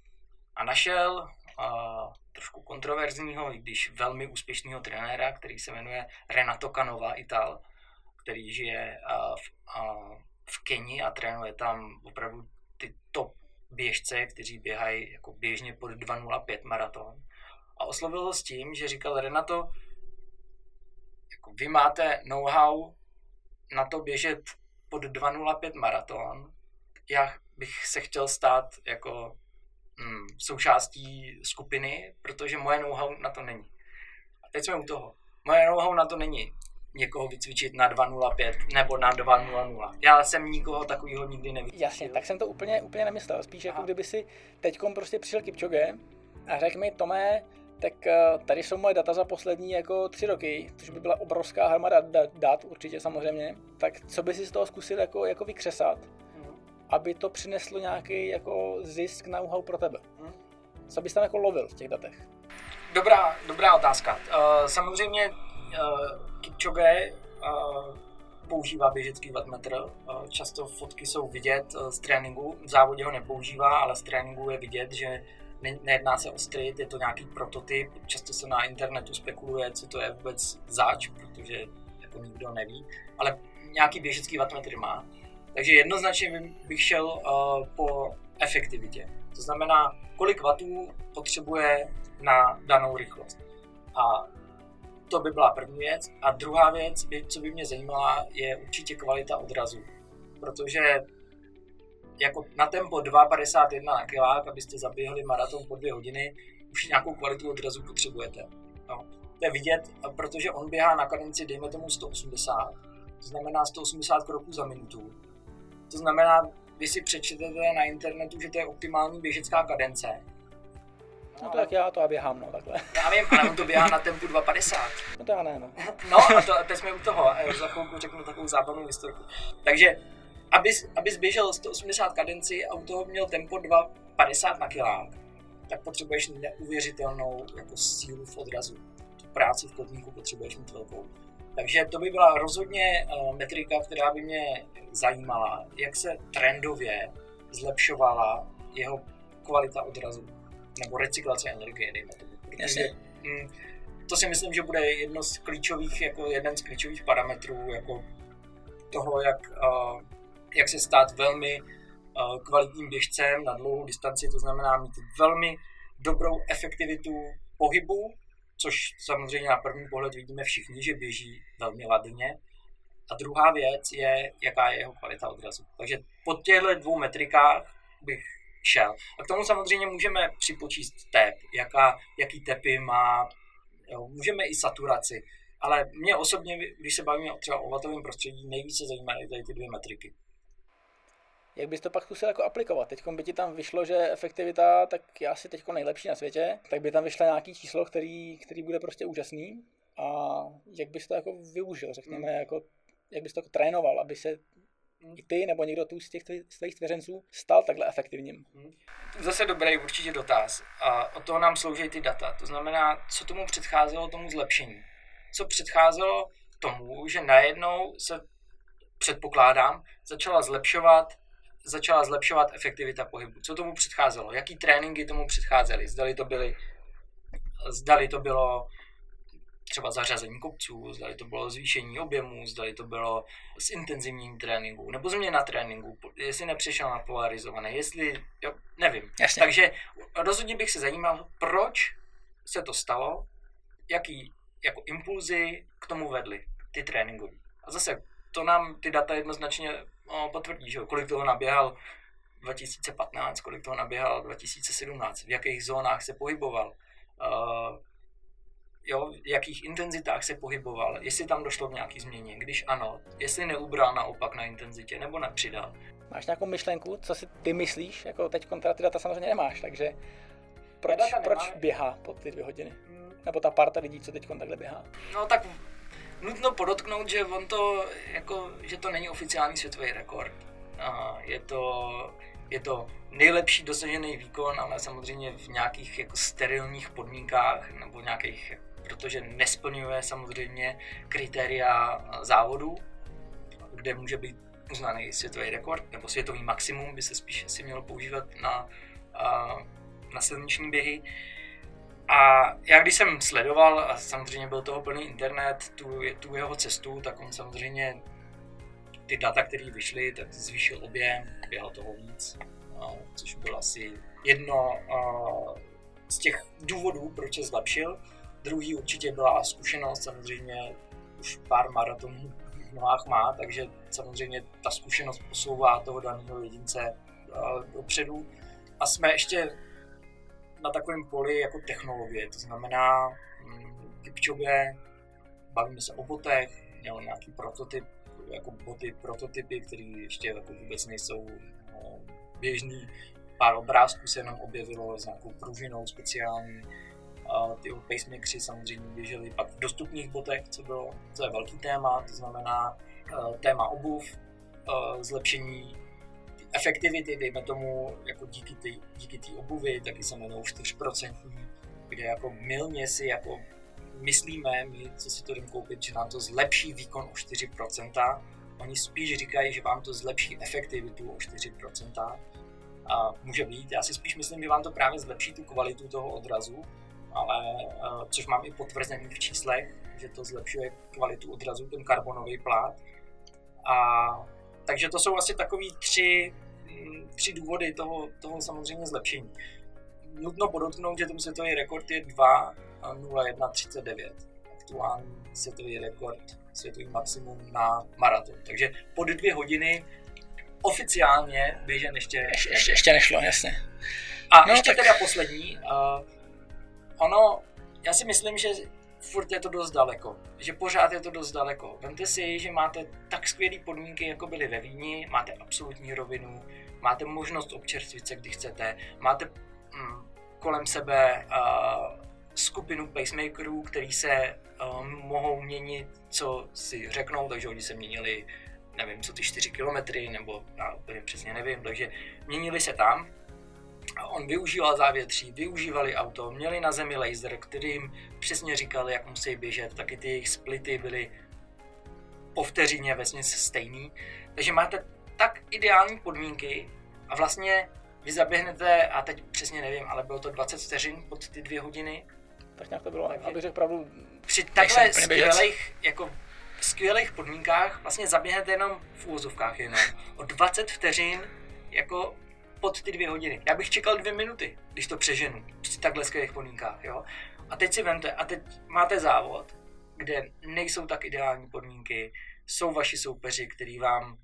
A našel uh, trošku kontroverzního, i když velmi úspěšného trenéra, který se jmenuje Renato Canova, Ital, který žije uh, v, uh, v Keni a trénuje tam opravdu ty top běžce, kteří běhají jako běžně pod 2.05 maraton. A oslovil ho s tím, že říkal Renato, jako vy máte know-how na to běžet pod 2.05 maraton, já bych se chtěl stát jako mm, součástí skupiny, protože moje know-how na to není. A teď jsme u toho. Moje know-how na to není někoho vycvičit na 2.05 nebo na 2.00. Já jsem nikoho takového nikdy neviděl. Jasně, tak jsem to úplně, úplně nemyslel. Spíš jako kdyby si teďkom prostě přišel Kipchoge a řekl mi, Tomé, tak eh, tady jsou moje data za poslední jako tři roky, což by byla obrovská hromada dat, určitě samozřejmě. Tak co by si z toho zkusil jako, jako vykřesat. Aby to přineslo nějaký jako zisk know-how pro tebe? Hmm. Co bys tam jako lovil v těch datech? Dobrá, dobrá otázka. Uh, samozřejmě uh, Kipchoge uh, používá běžecký wattmetr. Uh, často fotky jsou vidět uh, z tréninku. V závodě ho nepoužívá, ale z tréninku je vidět, že ne, nejedná se o street, je to nějaký prototyp. Často se na internetu spekuluje, co to je vůbec zač, protože jako nikdo neví. Ale nějaký běžecký wattmetr má. Takže jednoznačně bych šel uh, po efektivitě. To znamená, kolik vatů potřebuje na danou rychlost. A to by byla první věc. A druhá věc, co by mě zajímala, je určitě kvalita odrazu. Protože jako na tempo 2,51 na kilák, abyste zaběhli maraton po dvě hodiny, už nějakou kvalitu odrazu potřebujete. No. To je vidět, protože on běhá na kadenci, dejme tomu 180, to znamená 180 kroků za minutu. To znamená, vy si přečtete na internetu, že to je optimální běžecká kadence. No to jak já, to já běhám, no takhle. Já vím, ale on to běhá na tempu 2,50. No to já ne, no. no a to, teď jsme u toho, za chvilku řeknu takovou zábavnou historku. Takže, abys, abys běžel 180 kadenci a u toho měl tempo 2,50 na kilák, tak potřebuješ neuvěřitelnou jako sílu v odrazu. Tu práci v kotníku potřebuješ mít velkou. Takže to by byla rozhodně uh, metrika, která by mě zajímala, jak se trendově zlepšovala jeho kvalita odrazu nebo recyklace energie, dejme tomu. Protože, mm, to si myslím, že bude jedno z klíčových, jako jeden z klíčových parametrů jako toho, jak, uh, jak se stát velmi uh, kvalitním běžcem na dlouhou distanci, to znamená mít velmi dobrou efektivitu pohybu, což samozřejmě na první pohled vidíme všichni, že běží velmi ladně. A druhá věc je, jaká je jeho kvalita odrazu. Takže po těchto dvou metrikách bych šel. A k tomu samozřejmě můžeme připočíst tep, jaká, jaký tepy má, jo, můžeme i saturaci. Ale mě osobně, když se bavíme třeba o vatovém prostředí, nejvíce zajímají tady ty dvě metriky. Jak bys to pak zkusil jako aplikovat? Teď by ti tam vyšlo, že efektivita tak je asi teď nejlepší na světě, tak by tam vyšlo nějaký číslo, který, který bude prostě úžasný. A jak bys to jako využil, řekněme, hmm. jako, jak bys to jako trénoval, aby se i ty nebo někdo tu z těch svých stvěřenců stal takhle efektivním? Hmm. Zase dobrý určitě dotaz. A od toho nám slouží ty data. To znamená, co tomu předcházelo tomu zlepšení. Co předcházelo tomu, že najednou se předpokládám, začala zlepšovat začala zlepšovat efektivita pohybu. Co tomu předcházelo? Jaký tréninky tomu předcházely? Zdali to byly zdali to bylo třeba zařazení kopců, zdali to bylo zvýšení objemu, zdali to bylo s intenzivním tréninku, nebo změna tréninku, jestli nepřešel na polarizované, jestli, jo, nevím. Jasně. Takže rozhodně bych se zajímal, proč se to stalo, jaký jako impulzy k tomu vedly, ty tréninkové. A zase, to nám ty data jednoznačně o, potvrdí, že kolik toho naběhal 2015, kolik toho naběhal 2017, v jakých zónách se pohyboval, uh, jo, v jakých intenzitách se pohyboval, jestli tam došlo k nějaký změně, když ano, jestli neubral naopak na intenzitě nebo nepřidal. Máš nějakou myšlenku, co si ty myslíš, jako teď kontra ty data samozřejmě nemáš, takže proč, proč běhá po ty dvě hodiny? Hmm. Nebo ta parta lidí, co teď takhle běhá? No tak nutno podotknout, že on to, jako, že to není oficiální světový rekord. A je to, je to nejlepší dosažený výkon, ale samozřejmě v nějakých jako sterilních podmínkách nebo nějakých protože nesplňuje samozřejmě kritéria závodu, kde může být uznaný světový rekord, nebo světový maximum by se spíš asi mělo používat na, na silniční běhy. A já když jsem sledoval, a samozřejmě byl toho plný internet, tu, tu jeho cestu, tak on samozřejmě ty data, které vyšly, tak zvýšil objem, běhal toho víc, což byl asi jedno z těch důvodů, proč se zlepšil. Druhý určitě byla zkušenost, samozřejmě už pár maratonů v nohách má, takže samozřejmě ta zkušenost posouvá toho daného jedince dopředu. A jsme ještě na takovém poli jako technologie, to znamená Kipchoge, bavíme se o botech, měl nějaký prototyp, jako boty, prototypy, které ještě jako vůbec nejsou no, běžný. Pár obrázků se jenom objevilo s nějakou pružinou speciální ty pacemakers samozřejmě běžely pak v dostupných botech, co bylo, co je velký téma, to znamená uh, téma obuv, uh, zlepšení efektivity, dejme tomu, jako díky té díky tý obuvi, taky se jmenují 4%, kde jako milně si jako myslíme, my, co si to jdem koupit, že nám to zlepší výkon o 4%, oni spíš říkají, že vám to zlepší efektivitu o 4%. A může být, já si spíš myslím, že vám to právě zlepší tu kvalitu toho odrazu, ale uh, což mám i potvrzený v číslech, že to zlepšuje kvalitu odrazu, ten karbonový plát. A takže to jsou asi takový tři, tři důvody toho, toho samozřejmě zlepšení. Nutno podotknout, že ten světový rekord je 2.01.39. Aktuální světový rekord, světový maximum na maraton. Takže pod dvě hodiny oficiálně běžen ještě... Ještě, ještě, ještě nešlo, jasně. A no, ještě tak... teda poslední. Uh, ono, já si myslím, že furt je to dost daleko. Že pořád je to dost daleko. Vemte si, že máte tak skvělé podmínky, jako byly ve Vídni, máte absolutní rovinu, máte možnost občerstvit se, kdy chcete, máte mm, kolem sebe uh, skupinu pacemakerů, který se uh, mohou měnit, co si řeknou, takže oni se měnili nevím, co ty 4 kilometry, nebo já úplně přesně nevím, takže měnili se tam. On využíval závětří, využívali auto, měli na zemi laser, který jim přesně říkal, jak musí běžet, taky ty jejich splity byly po vteřině vesně stejný. Takže máte tak ideální podmínky a vlastně vy zaběhnete, a teď přesně nevím, ale bylo to 20 vteřin pod ty dvě hodiny. Tak nějak to bylo, Takže abych řekl pravdu. Při takhle skvělých, jako skvělých podmínkách vlastně zaběhnete jenom v úvozovkách jenom o 20 vteřin jako pod ty dvě hodiny. Já bych čekal dvě minuty, když to přeženu při takhle skvělých podmínkách, jo. A teď si vemte, a teď máte závod, kde nejsou tak ideální podmínky, jsou vaši soupeři, který vám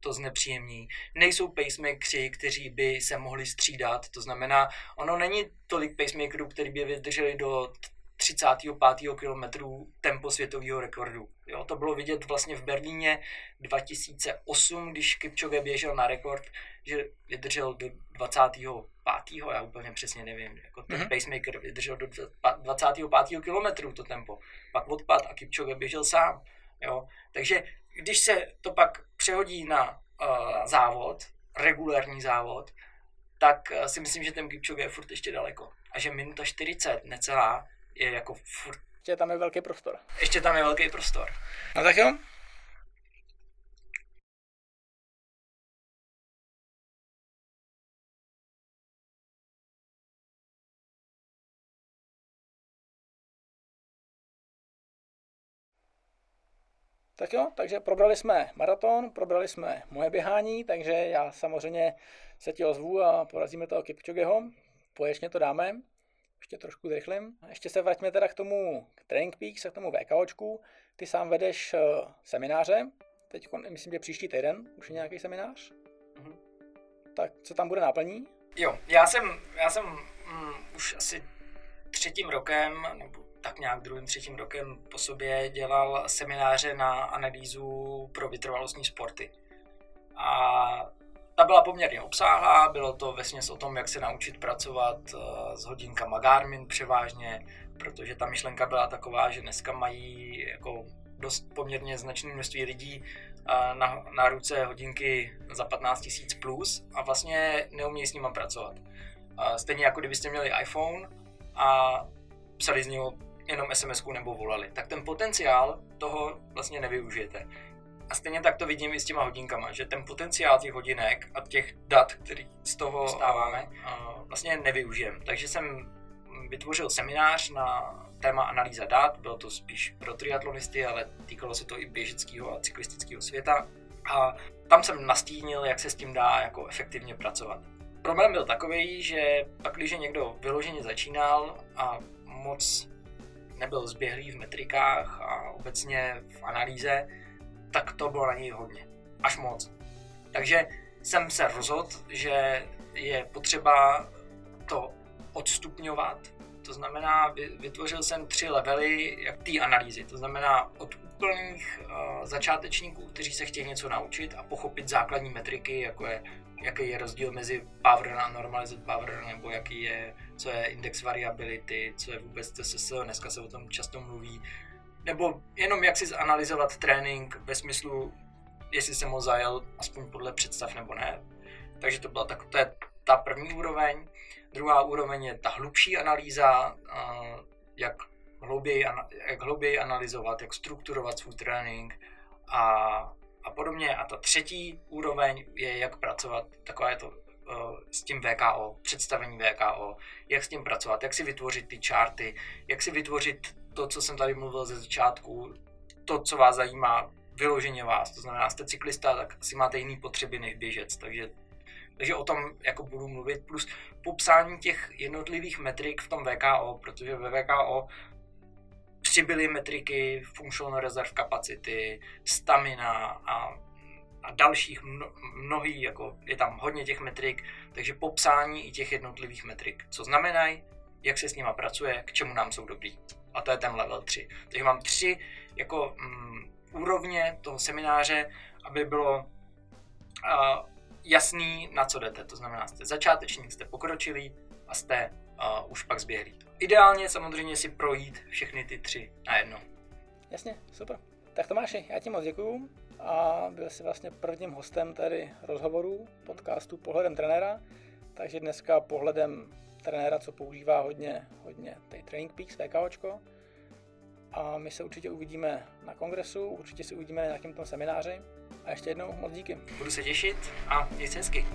to znepříjemní. Nejsou pacemakeri, kteří by se mohli střídat, to znamená, ono není tolik pacemakerů, kteří by vydrželi do 35. kilometru tempo světového rekordu. Jo, to bylo vidět vlastně v Berlíně 2008, když Kipchoge běžel na rekord, že vydržel do 25. já úplně přesně nevím, jako ten mm-hmm. pacemaker vydržel do 25. kilometru to tempo, pak odpad a Kipchoge běžel sám. Jo. Takže když se to pak přehodí na uh, závod, regulární závod, tak uh, si myslím, že ten Kipchoge je furt ještě daleko. A že minuta 40 necelá je jako furt... Ještě tam je velký prostor. Ještě tam je velký prostor. No tak jo. Tak jo, takže probrali jsme maraton, probrali jsme moje běhání, takže já samozřejmě se ti ozvu a porazíme toho Kipchogeho. Poječně to dáme ještě trošku zrychlím. Ještě se vraťme teda k tomu k Training Peaks a k tomu VKOčku. Ty sám vedeš uh, semináře, teď myslím, že příští týden už je nějaký seminář. Mm-hmm. Tak co tam bude náplní? Jo, já jsem, já jsem mm, už asi třetím rokem, nebo tak nějak druhým, třetím rokem po sobě dělal semináře na analýzu pro vytrvalostní sporty. A ta byla poměrně obsáhlá, bylo to vesměs o tom, jak se naučit pracovat eh, s hodinkama Garmin převážně, protože ta myšlenka byla taková, že dneska mají jako dost poměrně značné množství lidí eh, na, na ruce hodinky za 15 tisíc plus a vlastně neumějí s nimi pracovat. Stejně jako kdybyste měli iPhone a psali z něho jenom sms nebo volali, tak ten potenciál toho vlastně nevyužijete. A stejně tak to vidím i s těma hodinkama, že ten potenciál těch hodinek a těch dat, který z toho stáváme, vlastně nevyužijem. Takže jsem vytvořil seminář na téma analýza dat, bylo to spíš pro triatlonisty, ale týkalo se to i běžeckého a cyklistického světa. A tam jsem nastínil, jak se s tím dá jako efektivně pracovat. Problém byl takový, že pak, když někdo vyloženě začínal a moc nebyl zběhlý v metrikách a obecně v analýze, tak to bylo na něj hodně. Až moc. Takže jsem se rozhodl, že je potřeba to odstupňovat. To znamená, vytvořil jsem tři levely jak té analýzy. To znamená od úplných uh, začátečníků, kteří se chtějí něco naučit a pochopit základní metriky, jako je, jaký je rozdíl mezi power a normalized power, nebo jaký je, co je index variability, co je vůbec TSS, dneska se o tom často mluví, nebo jenom jak si zanalizovat trénink ve smyslu, jestli jsem ho zajel aspoň podle představ nebo ne. Takže to byla tak, to je ta první úroveň. Druhá úroveň je ta hlubší analýza, jak hlouběji, jak hlouběji analyzovat, jak strukturovat svůj trénink a, a podobně. A ta třetí úroveň je, jak pracovat, takové je to s tím VKO, představení VKO, jak s tím pracovat, jak si vytvořit ty charty, jak si vytvořit to, co jsem tady mluvil ze začátku, to, co vás zajímá, vyloženě vás. To znamená, jste cyklista, tak asi máte jiný potřeby než běžec. Takže, takže o tom jako budu mluvit. Plus popsání těch jednotlivých metrik v tom VKO, protože ve VKO přibyly metriky functional reserve capacity, stamina a, a dalších mno, mnohý, jako je tam hodně těch metrik, takže popsání i těch jednotlivých metrik, co znamenají, jak se s nima pracuje, k čemu nám jsou dobrý. A to je ten level 3. Takže mám tři jako mm, úrovně toho semináře, aby bylo uh, jasný, na co jdete. To znamená, jste začátečník, jste pokročilý a jste uh, už pak zběhlý. Ideálně samozřejmě si projít všechny ty tři najednou. Jasně, super. Tak Tomáši, já ti moc děkuju a byl jsi vlastně prvním hostem tady rozhovoru podcastu Pohledem trenéra, takže dneska pohledem trenéra, co používá hodně, hodně tej Training Peaks, VKOčko. A my se určitě uvidíme na kongresu, určitě se uvidíme na nějakém tom semináři. A ještě jednou moc díky. Budu se těšit a mějte hezky.